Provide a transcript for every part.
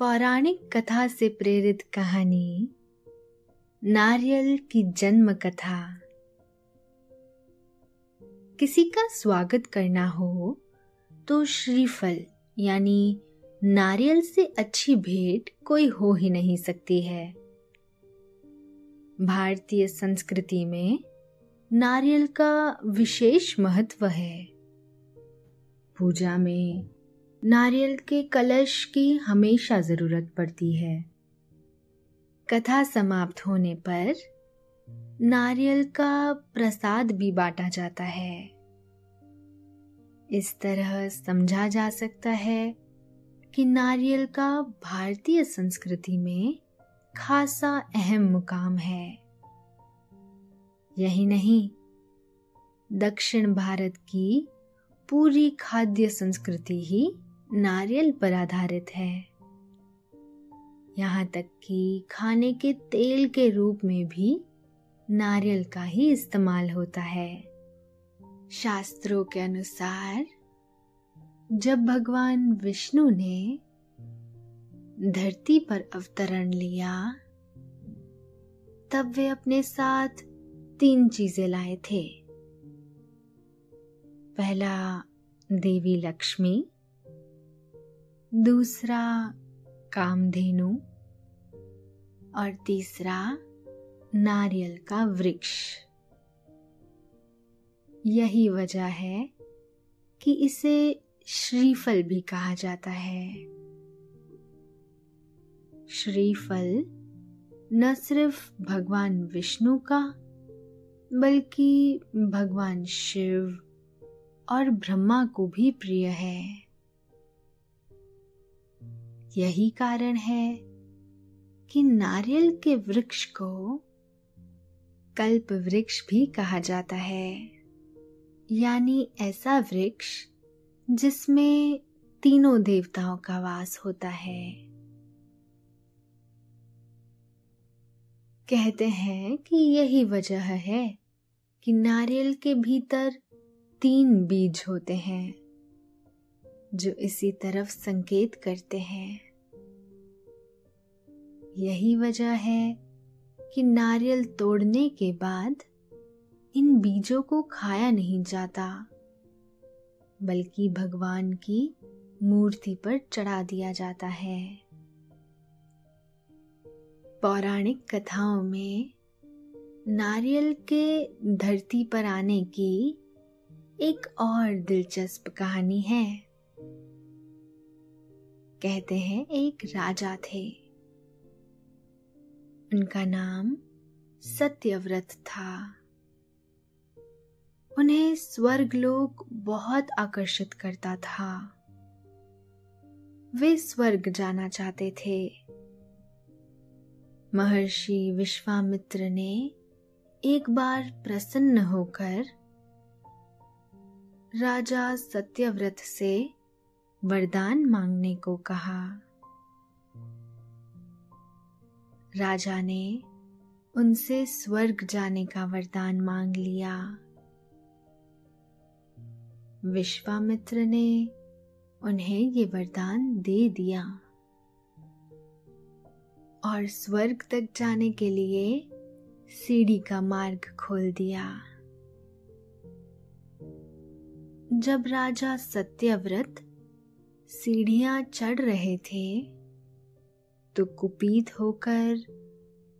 पौराणिक कथा से प्रेरित कहानी, नारियल की जन्म कथा। किसी का स्वागत करना हो तो श्रीफल, यानी नारियल से अच्छी भेंट कोई हो ही नहीं सकती है। भारतीय संस्कृति में नारियल का विशेष महत्व है। पूजा में नारियल के कलश की हमेशा ज़रूरत पड़ती है। कथा समाप्त होने पर नारियल का प्रसाद भी बांटा जाता है। इस तरह समझा जा सकता है कि नारियल का भारतीय संस्कृति में खासा अहम मुकाम है। यही नहीं, दक्षिण भारत की पूरी खाद्य संस्कृति ही नारियल पर आधारित है। यहाँ तक कि खाने के तेल के रूप में भी नारियल का ही इस्तेमाल होता है। शास्त्रों के अनुसार, जब भगवान विष्णु ने धरती पर अवतरण लिया, तब वे अपने साथ तीन चीज़ें लाए थे। पहला, देवी लक्ष्मी दूसरा कामधेनु और तीसरा नारियल का वृक्ष। यही वजह है कि इसे श्रीफल भी कहा जाता है। श्रीफल न सिर्फ़ भगवान विष्णु का, बल्कि भगवान शिव और ब्रह्मा को भी प्रिय है। यही कारण है कि नारियल के वृक्ष को कल्प वृक्ष भी कहा जाता है। यानी ऐसा वृक्ष जिसमें तीनों देवताओं का वास होता है। कहते हैं कि यही वजह है कि नारियल के भीतर तीन बीज होते हैं। जो इसी तरफ़ संकेत करते हैं। यही वजह है कि नारियल तोड़ने के बाद इन बीजों को खाया नहीं जाता, बल्कि भगवान की मूर्ति पर चढ़ा दिया जाता है। पौराणिक कथाओं में नारियल के धरती पर आने की एक और दिलचस्प कहानी है। कहते हैं, एक राजा थे। उनका नाम सत्यव्रत था। उन्हें स्वर्ग लोक बहुत आकर्षित करता था। वे स्वर्ग जाना चाहते थे। महर्षि विश्वामित्र ने एक बार प्रसन्न होकर राजा सत्यव्रत से वरदान मांगने को कहा। राजा ने उनसे स्वर्ग जाने का वरदान मांग लिया। विश्वामित्र ने उन्हें ये वरदान दे दिया। और स्वर्ग तक जाने के लिए सीढ़ी का मार्ग खोल दिया। जब राजा सत्यव्रत सीढ़ियाँ चढ़ रहे थे तो कुपीत होकर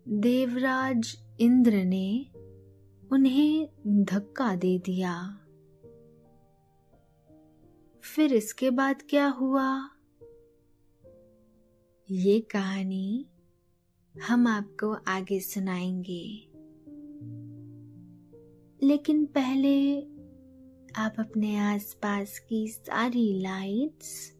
देवराज इंद्र ने उन्हें धक्का दे दिया। फिर इसके बाद क्या हुआ? ये कहानी हम आपको आगे सुनाएँगे। लेकिन पहले आप अपने आसपास की सारी लाइट्स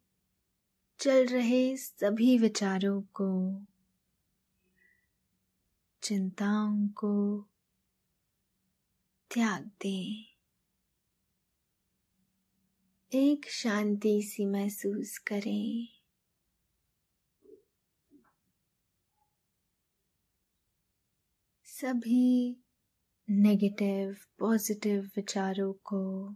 चल रहे सभी विचारों को, चिंताओं को त्याग दें। एक शांति सी महसूस करें। सभी नेगेटिव पॉजिटिव विचारों को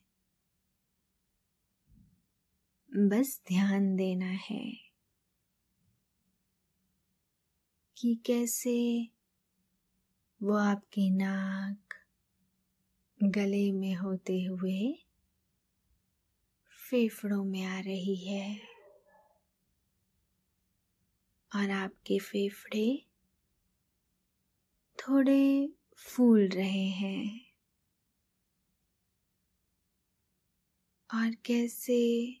बस ध्यान देना है कि कैसे वो आपकी नाक गले में होते हुए फेफड़ों में आ रही है और आपके फेफड़े थोड़े फूल रहे हैं। और कैसे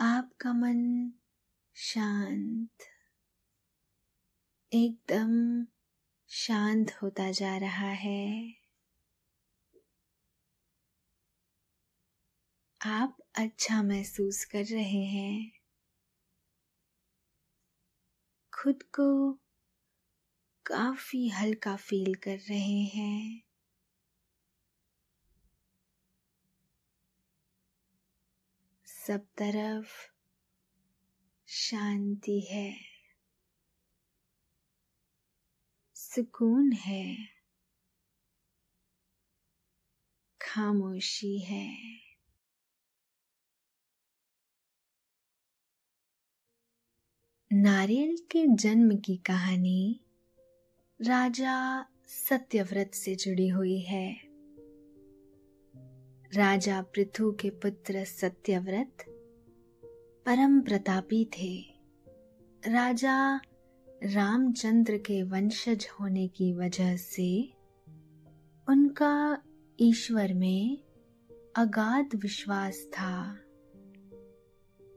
आपका मन शांत, एकदम शांत होता जा रहा है। आप अच्छा महसूस कर रहे हैं। खुद को काफ़ी हल्का फील कर रहे हैं। सब तरफ़ शांति है। सुकून है। खामोशी है। नारियल के जन्म की कहानी राजा सत्यव्रत से जुड़ी हुई है। राजा पृथु के पुत्र सत्यव्रत परम प्रतापी थे। राजा रामचंद्र के वंशज होने की वजह से उनका ईश्वर में अगाध विश्वास था।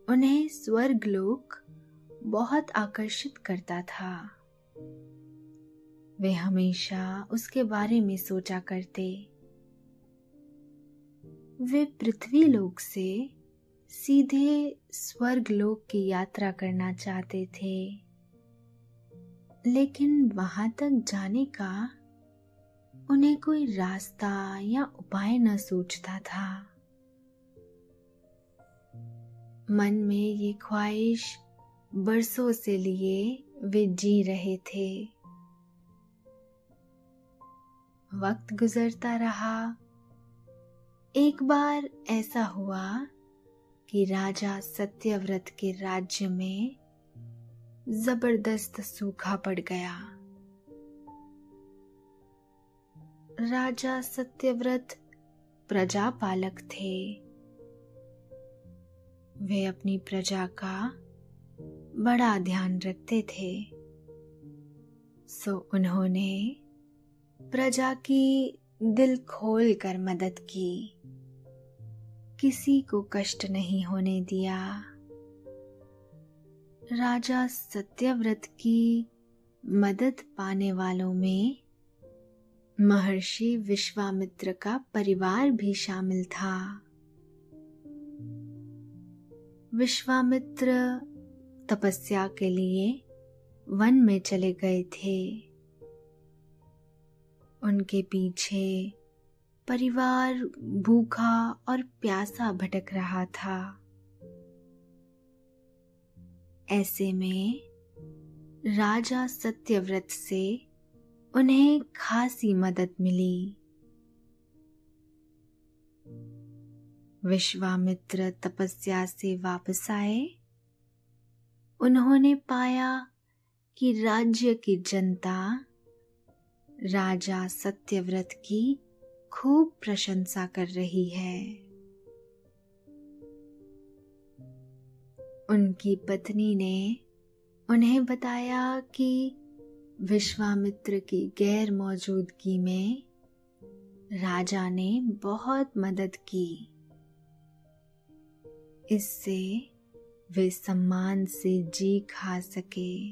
उन्हें स्वर्ग लोक बहुत आकर्षित करता था। वे हमेशा उसके बारे में सोचा करते। वे पृथ्वी लोक से सीधे स्वर्ग लोक की यात्रा करना चाहते थे। लेकिन वहाँ तक जाने का उन्हें कोई रास्ता या उपाय न सोचता था। मन में ये ख्वाहिश बरसों से लिए वे जी रहे थे। वक्त गुजरता रहा एक बार ऐसा हुआ कि राजा सत्यव्रत के राज्य में ज़बरदस्त सूखा पड़ गया। राजा सत्यव्रत प्रजा पालक थे। वे अपनी प्रजा का बड़ा ध्यान रखते थे। सो उन्होंने प्रजा की दिल खोल कर मदद की। किसी को कष्ट नहीं होने दिया। राजा सत्यव्रत की मदद पाने वालों में महर्षि विश्वामित्र का परिवार भी शामिल था। विश्वामित्र तपस्या के लिए वन में चले गए थे। उनके पीछे परिवार भूखा और प्यासा भटक रहा था। ऐसे में राजा सत्यव्रत से उन्हें खासी मदद मिली। विश्वामित्र तपस्या से वापस आए। उन्होंने पाया कि राज्य की जनता राजा सत्यव्रत की खूब प्रशंसा कर रही है। उनकी पत्नी ने उन्हें बताया कि विश्वामित्र की गैर मौजूदगी में राजा ने बहुत मदद की। इससे वे सम्मान से जी खा सके।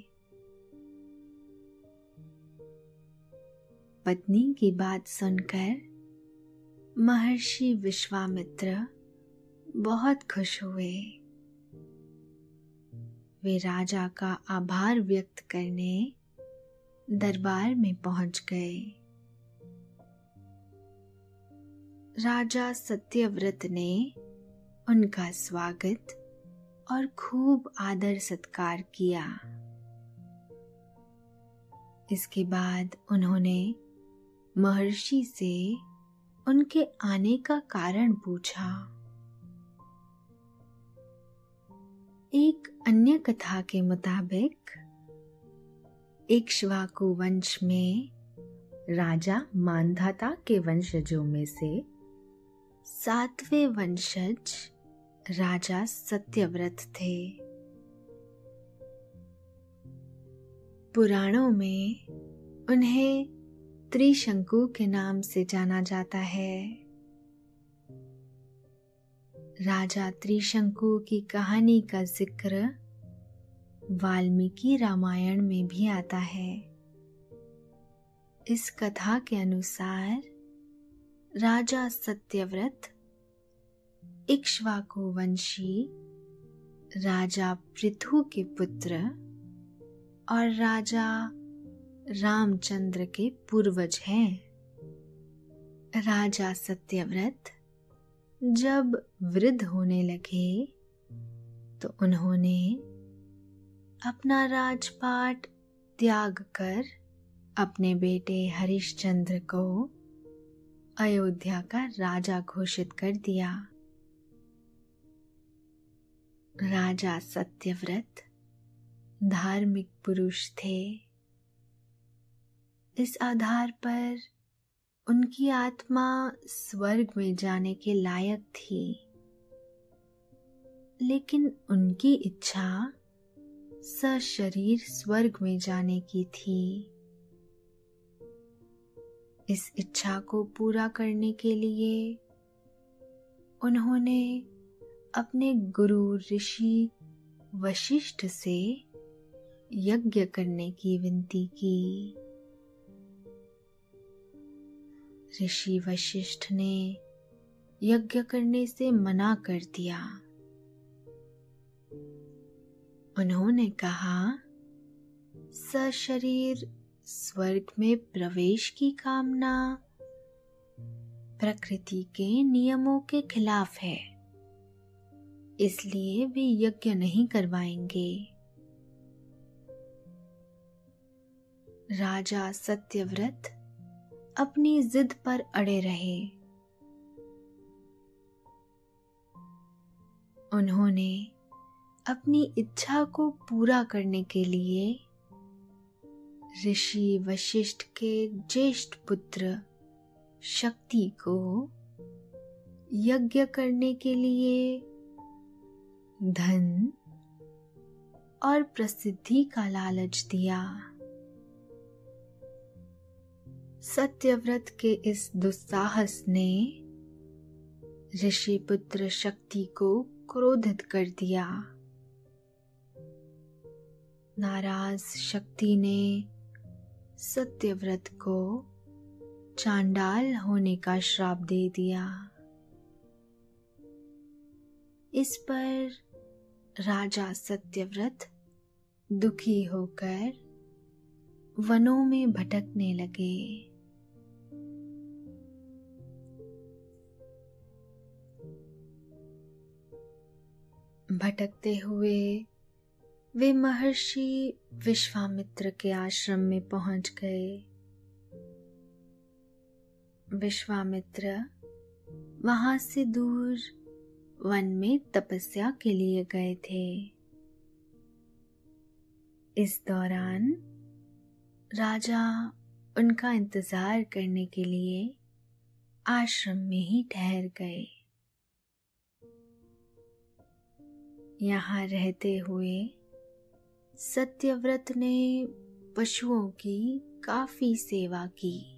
पत्नी की बात सुनकर महर्षि विश्वामित्र बहुत खुश हुए। वे राजा का आभार व्यक्त करने दरबार में पहुँच गए। राजा सत्यव्रत ने उनका स्वागत और खूब आदर सत्कार किया। इसके बाद उन्होंने महर्षि से उनके आने का कारण पूछा। एक अन्य कथा के मुताबिक, इक्ष्वाकु वंश में राजा मानधाता के वंशजों में से सातवें वंशज राजा सत्यव्रत थे। पुराणों में उन्हें त्रिशंकु के नाम से जाना जाता है। राजा त्रिशंकु की कहानी का ज़िक्र वाल्मीकि रामायण में भी आता है। इस कथा के अनुसार राजा सत्यव्रत इक्ष्वाकु वंशी राजा पृथु के पुत्र और राजा रामचंद्र के पूर्वज हैं। राजा सत्यव्रत जब वृद्ध होने लगे तो उन्होंने अपना राजपाट त्याग कर अपने बेटे हरिश्चंद्र को अयोध्या का राजा घोषित कर दिया। राजा सत्यव्रत धार्मिक पुरुष थे। इस आधार पर उनकी आत्मा स्वर्ग में जाने के लायक थी। लेकिन उनकी इच्छा सशरीर स्वर्ग में जाने की थी। इस इच्छा को पूरा करने के लिए उन्होंने अपने गुरु ऋषि वशिष्ठ से यज्ञ करने की विनती की। ऋषि वशिष्ठ ने यज्ञ करने से मना कर दिया। उन्होंने कहा सशरीर स्वर्ग में प्रवेश की कामना प्रकृति के नियमों के खिलाफ है, इसलिए वे यज्ञ नहीं करवाएँगे। राजा सत्यव्रत अपनी जिद पर अड़े रहे। उन्होंने अपनी इच्छा को पूरा करने के लिए ऋषि वशिष्ठ के ज्येष्ठ पुत्र शक्ति को यज्ञ करने के लिए धन और प्रसिद्धि का लालच दिया। सत्यव्रत के इस दुस्साहस ने ऋषि पुत्र शक्ति को क्रोधित कर दिया। नाराज़ शक्ति ने सत्यव्रत को चांडाल होने का श्राप दे दिया। इस पर राजा सत्यव्रत दुखी होकर वनों में भटकने लगे। भटकते हुए वे महर्षि विश्वामित्र के आश्रम में पहुँच गए। विश्वामित्र वहाँ से दूर वन में तपस्या के लिए गए थे। इस दौरान राजा उनका इंतज़ार करने के लिए आश्रम में ही ठहर गए। यहाँ रहते हुए सत्यव्रत ने पशुओं की काफ़ी सेवा की।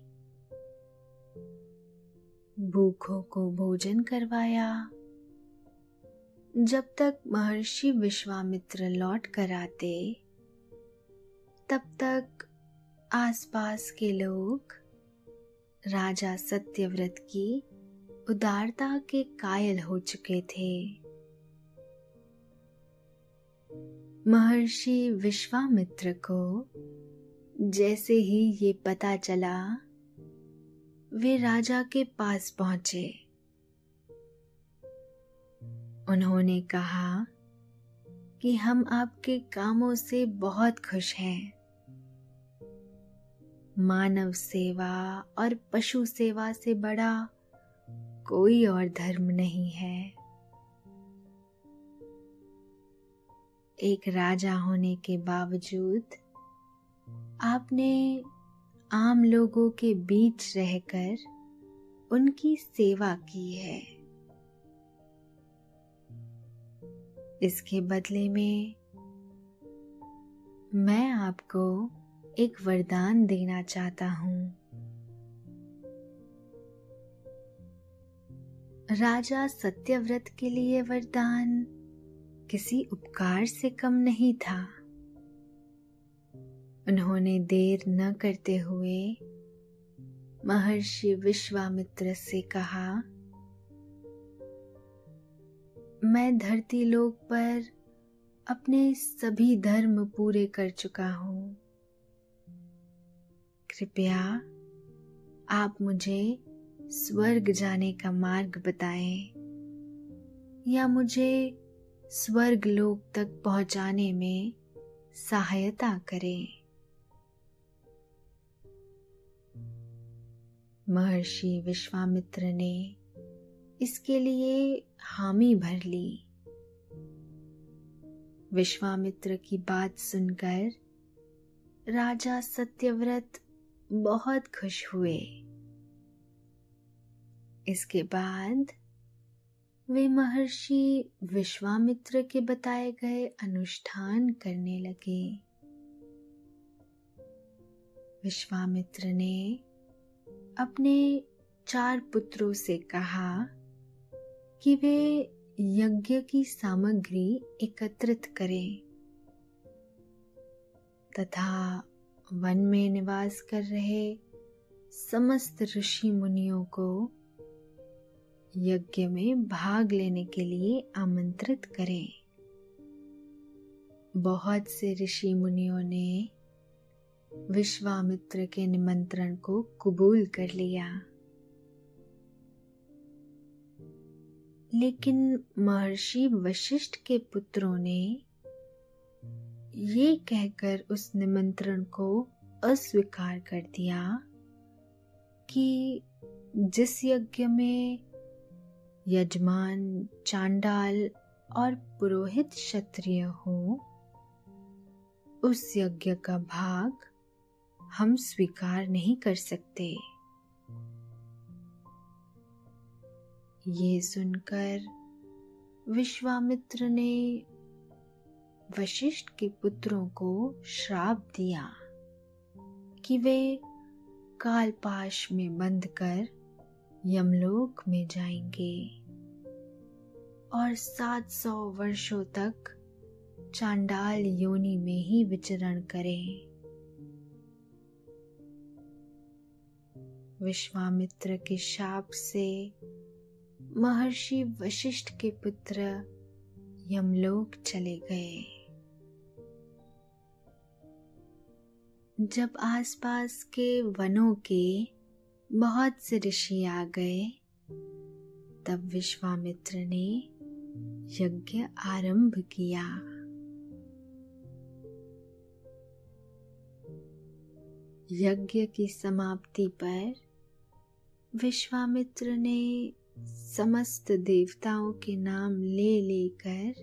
भूखों को भोजन करवाया। जब तक महर्षि विश्वामित्र लौट कर आते, तब तक आसपास के लोग राजा सत्यव्रत की उदारता के कायल हो चुके थे। महर्षि विश्वामित्र को जैसे ही ये पता चला, वे राजा के पास पहुँचे। उन्होंने कहा कि हम आपके कामों से बहुत खुश हैं। मानव सेवा और पशु सेवा से बड़ा कोई और धर्म नहीं है। एक राजा होने के बावजूद आपने आम लोगों के बीच रहकर उनकी सेवा की है। इसके बदले में मैं आपको एक वरदान देना चाहता हूँ। राजा सत्यव्रत के लिए वरदान। किसी उपकार से कम नहीं था। उन्होंने देर न करते हुए महर्षि विश्वामित्र से कहा, मैं धरती लोक पर अपने सभी धर्म पूरे कर चुका हूँ। कृपया आप मुझे स्वर्ग जाने का मार्ग बताएँ या मुझे स्वर्ग लोक तक पहुँचाने में सहायता करें। महर्षि विश्वामित्र ने इसके लिए हामी भर ली। विश्वामित्र की बात सुनकर राजा सत्यव्रत बहुत खुश हुए। इसके बाद वे महर्षि विश्वामित्र के बताए गए अनुष्ठान करने लगे। विश्वामित्र ने अपने चार पुत्रों से कहा कि वे यज्ञ की सामग्री एकत्रित करें तथा वन में निवास कर रहे समस्त ऋषि मुनियों को यज्ञ में भाग लेने के लिए आमंत्रित करें। बहुत से ऋषि मुनियों ने विश्वामित्र के निमंत्रण को कबूल कर लिया। लेकिन महर्षि वशिष्ठ के पुत्रों ने ये कहकर उस निमंत्रण को अस्वीकार कर दिया कि जिस यज्ञ में यजमान, चांडाल और पुरोहित क्षत्रिय हो, उस यज्ञ का भाग हम स्वीकार नहीं कर सकते। ये सुनकर विश्वामित्र ने वशिष्ठ के पुत्रों को श्राप दिया कि वे कालपाश में बंद कर यमलोक में जाएँगे। और सात सौ वर्षों तक चांडाल योनि में ही विचरण करें। विश्वामित्र के शाप से महर्षि वशिष्ठ के पुत्र यमलोक चले गए। जब आसपास के वनों के बहुत से ऋषि आ गए, तब विश्वामित्र ने यज्ञ आरंभ किया। यज्ञ की समाप्ति पर विश्वामित्र ने समस्त देवताओं के नाम ले लेकर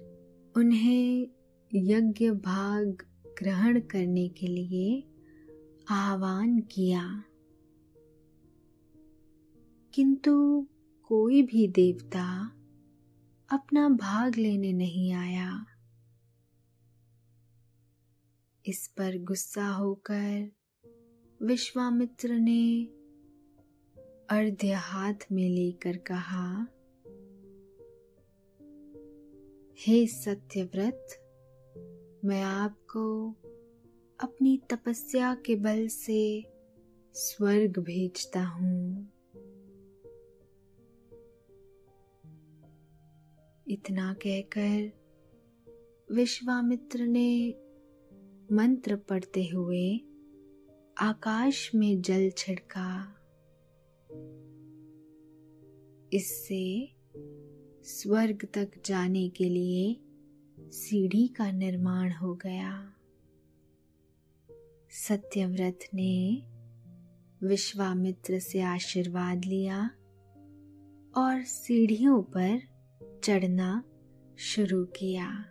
उन्हें यज्ञ भाग ग्रहण करने के लिए आह्वान किया। किंतु कोई भी देवता अपना भाग लेने नहीं आया। इस पर गुस्सा होकर विश्वामित्र ने अर्ध्य हाथ में लेकर कहा, हे सत्यव्रत, मैं आपको अपनी तपस्या के बल से स्वर्ग भेजता हूँ। इतना कहकर विश्वामित्र ने मंत्र पढ़ते हुए आकाश में जल छिड़का। इससे स्वर्ग तक जाने के लिए सीढ़ी का निर्माण हो गया। सत्यव्रत ने विश्वामित्र से आशीर्वाद लिया और सीढ़ियों पर चढ़ना शुरू किया।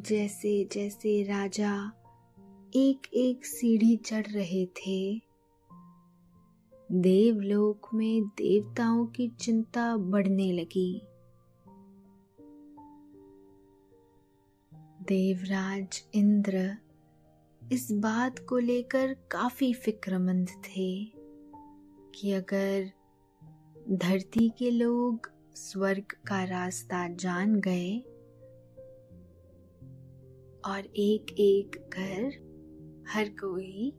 जैसे जैसे राजा एक एक सीढ़ी चढ़ रहे थे, देवलोक में देवताओं की चिंता बढ़ने लगी। देवराज इंद्र इस बात को लेकर काफ़ी फिक्रमंद थे कि अगर धरती के लोग स्वर्ग का रास्ता जान गए और एक एक कर हर कोई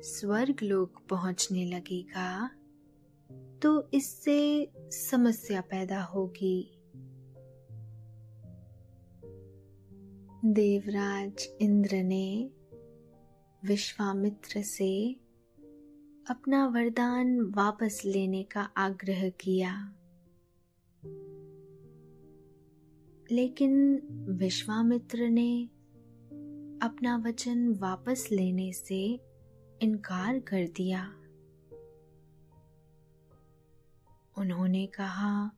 स्वर्ग लोक पहुँचने लगेगा तो इससे समस्या पैदा होगी। देवराज इंद्र ने विश्वामित्र से अपना वरदान वापस लेने का आग्रह किया। लेकिन विश्वामित्र ने अपना वचन वापस लेने से इनकार कर दिया। उन्होंने कहा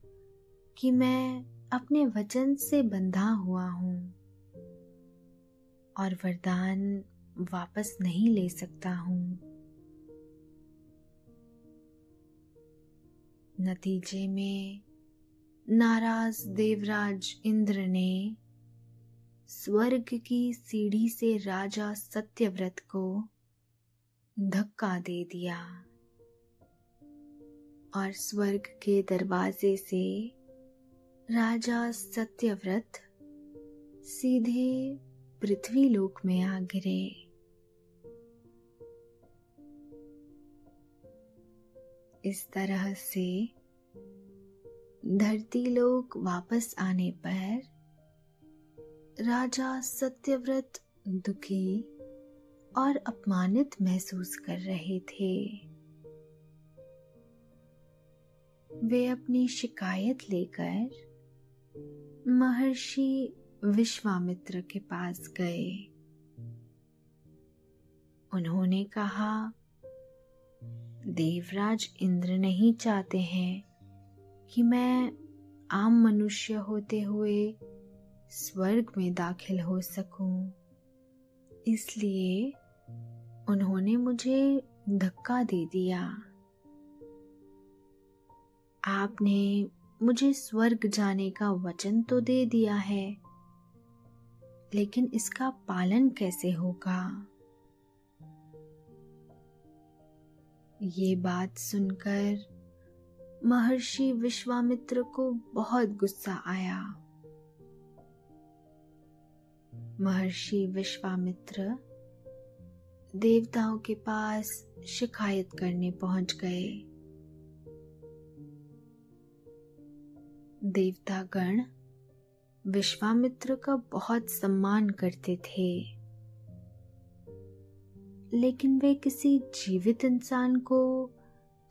कि मैं अपने वचन से बंधा हुआ हूँ और वरदान वापस नहीं ले सकता हूँ। नतीजे में नाराज़ देवराज इंद्र ने स्वर्ग की सीढ़ी से राजा सत्यव्रत को धक्का दे दिया और स्वर्ग के दरवाजे से राजा सत्यव्रत सीधे पृथ्वी लोक में आ गिरे। इस तरह से धरती लोग वापस आने पर राजा सत्यव्रत दुखी और अपमानित महसूस कर रहे थे। वे अपनी शिकायत लेकर महर्षि विश्वामित्र के पास गए। उन्होंने कहा देवराज इंद्र नहीं चाहते हैं कि मैं आम मनुष्य होते हुए स्वर्ग में दाखिल हो सकूँ। इसलिए उन्होंने मुझे धक्का दे दिया आपने मुझे स्वर्ग जाने का वचन तो दे दिया है, लेकिन इसका पालन कैसे होगा ये बात सुनकर महर्षि विश्वामित्र को बहुत गुस्सा आया। महर्षि विश्वामित्र देवताओं के पास शिकायत करने पहुँच गए। देवतागण विश्वामित्र का बहुत सम्मान करते थे। लेकिन वे किसी जीवित इंसान को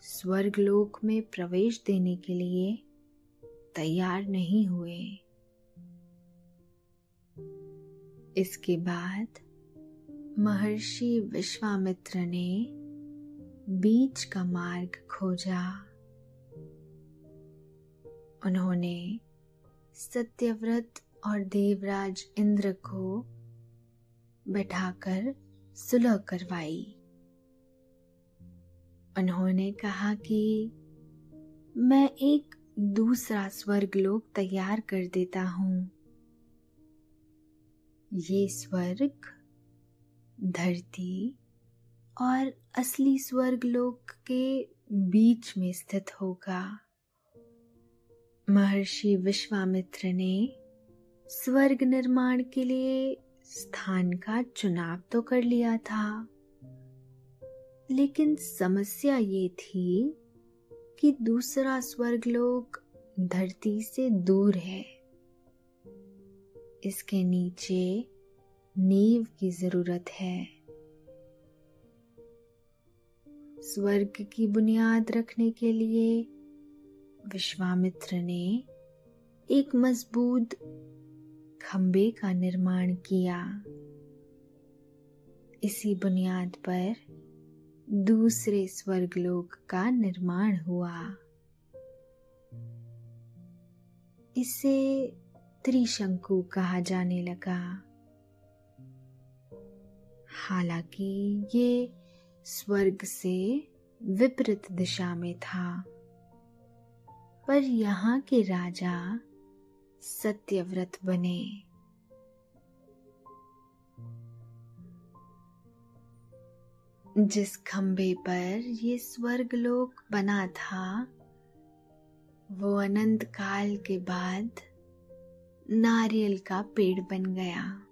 स्वर्गलोक में प्रवेश देने के लिए तैयार नहीं हुए। इसके बाद महर्षि विश्वामित्र ने बीच का मार्ग खोजा। उन्होंने सत्यव्रत और देवराज इंद्र को बैठाकर सुलह करवाई। उन्होंने कहा कि मैं एक दूसरा स्वर्गलोक तैयार कर देता हूँ। ये स्वर्ग धरती और असली स्वर्गलोक के बीच में स्थित होगा। महर्षि विश्वामित्र ने स्वर्ग निर्माण के लिए स्थान का चुनाव तो कर लिया था। लेकिन समस्या ये थी कि दूसरा स्वर्ग स्वर्गलोक धरती से दूर है। इसके नीचे नींव की ज़रूरत है। स्वर्ग की बुनियाद रखने के लिए विश्वामित्र ने एक मज़बूत खंबे का निर्माण किया। इसी बुनियाद पर दूसरे स्वर्गलोक का निर्माण हुआ। इसे त्रिशंकु कहा जाने लगा। हालाँकि ये स्वर्ग से विपरीत दिशा में था, पर यहाँ के राजा सत्यव्रत बने। जिस खंबे पर ये स्वर्ग लोक बना था, वो अनंत काल के बाद नारियल का पेड़ बन गया।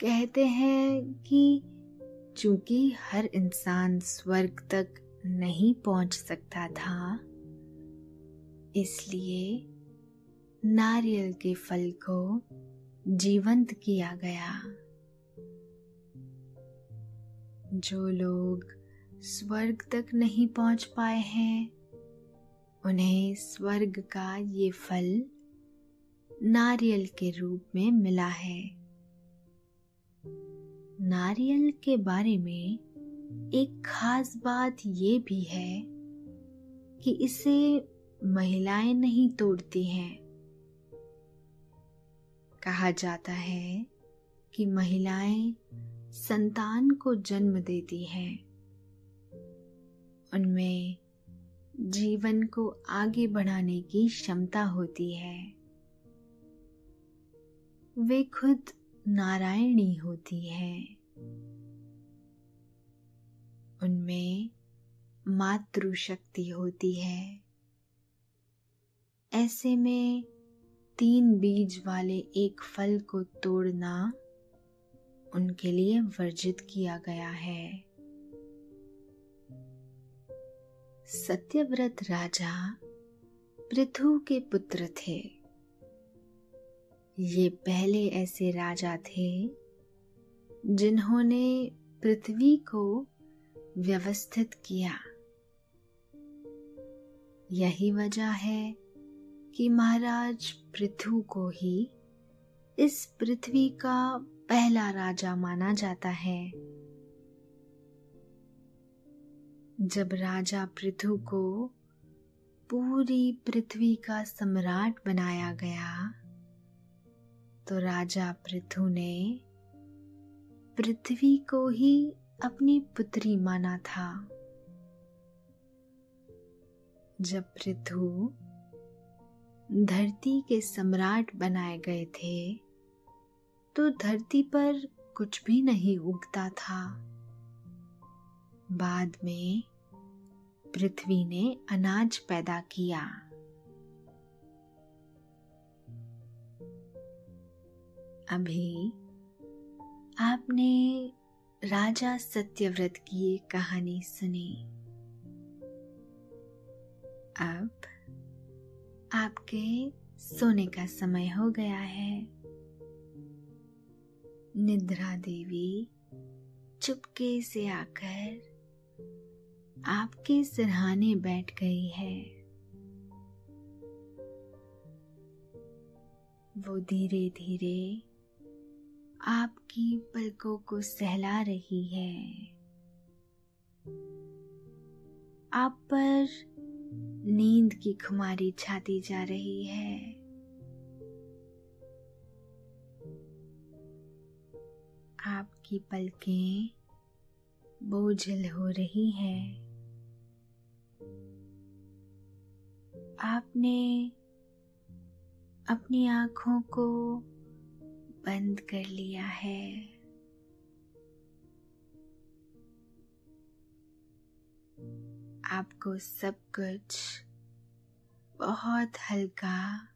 कहते हैं कि चूँकि हर इंसान स्वर्ग तक नहीं पहुँच सकता था इसलिए नारियल के फल को जीवंत किया गया। जो लोग स्वर्ग तक नहीं पहुँच पाए हैं, उन्हें स्वर्ग का ये फल नारियल के रूप में मिला है। नारियल के बारे में एक खास बात ये भी है कि इसे महिलाएँ नहीं तोड़ती हैं। कहा जाता है कि महिलाएँ संतान को जन्म देती हैं। उनमें जीवन को आगे बढ़ाने की क्षमता होती है। वे खुद नारायणी होती है। उनमें मातृ शक्ति होती है। ऐसे में तीन बीज वाले एक फल को तोड़ना उनके लिए वर्जित किया गया है। सत्यव्रत राजा पृथु के पुत्र थे। ये पहले ऐसे राजा थे जिन्होंने पृथ्वी को व्यवस्थित किया। यही वजह है कि महाराज पृथु को ही इस पृथ्वी का पहला राजा माना जाता है। जब राजा पृथु को पूरी पृथ्वी का सम्राट बनाया गया तो राजा पृथु ने पृथ्वी को ही अपनी पुत्री माना था। जब पृथु धरती के सम्राट बनाए गए थे तो धरती पर कुछ भी नहीं उगता था। बाद में पृथ्वी ने अनाज पैदा किया। अभी आपने राजा सत्यव्रत की कहानी सुनी। अब आपके सोने का समय हो गया है। निद्रा देवी, चुपके से आकर आपके सिरहाने बैठ गई है। वो धीरे धीरे आपकी पलकों को सहला रही है। आप पर नींद की खुमारी छाती जा रही है। आपकी पलकें बोझल हो रही है। आपने अपनी आँखों को बंद कर लिया है। आपको सब कुछ बहुत हल्का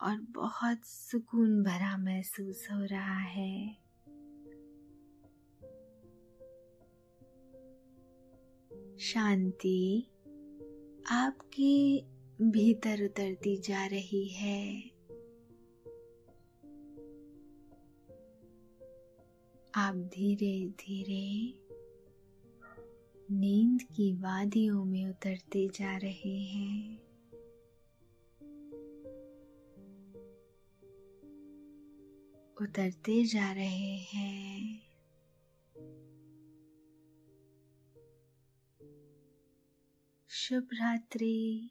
और बहुत सुकून भरा महसूस हो रहा है। शांति आपके भीतर उतरती जा रही है। आप धीरे धीरे नींद की वादियों में उतरते जा रहे हैं। उतरते जा रहे हैं। शुभ रात्रि।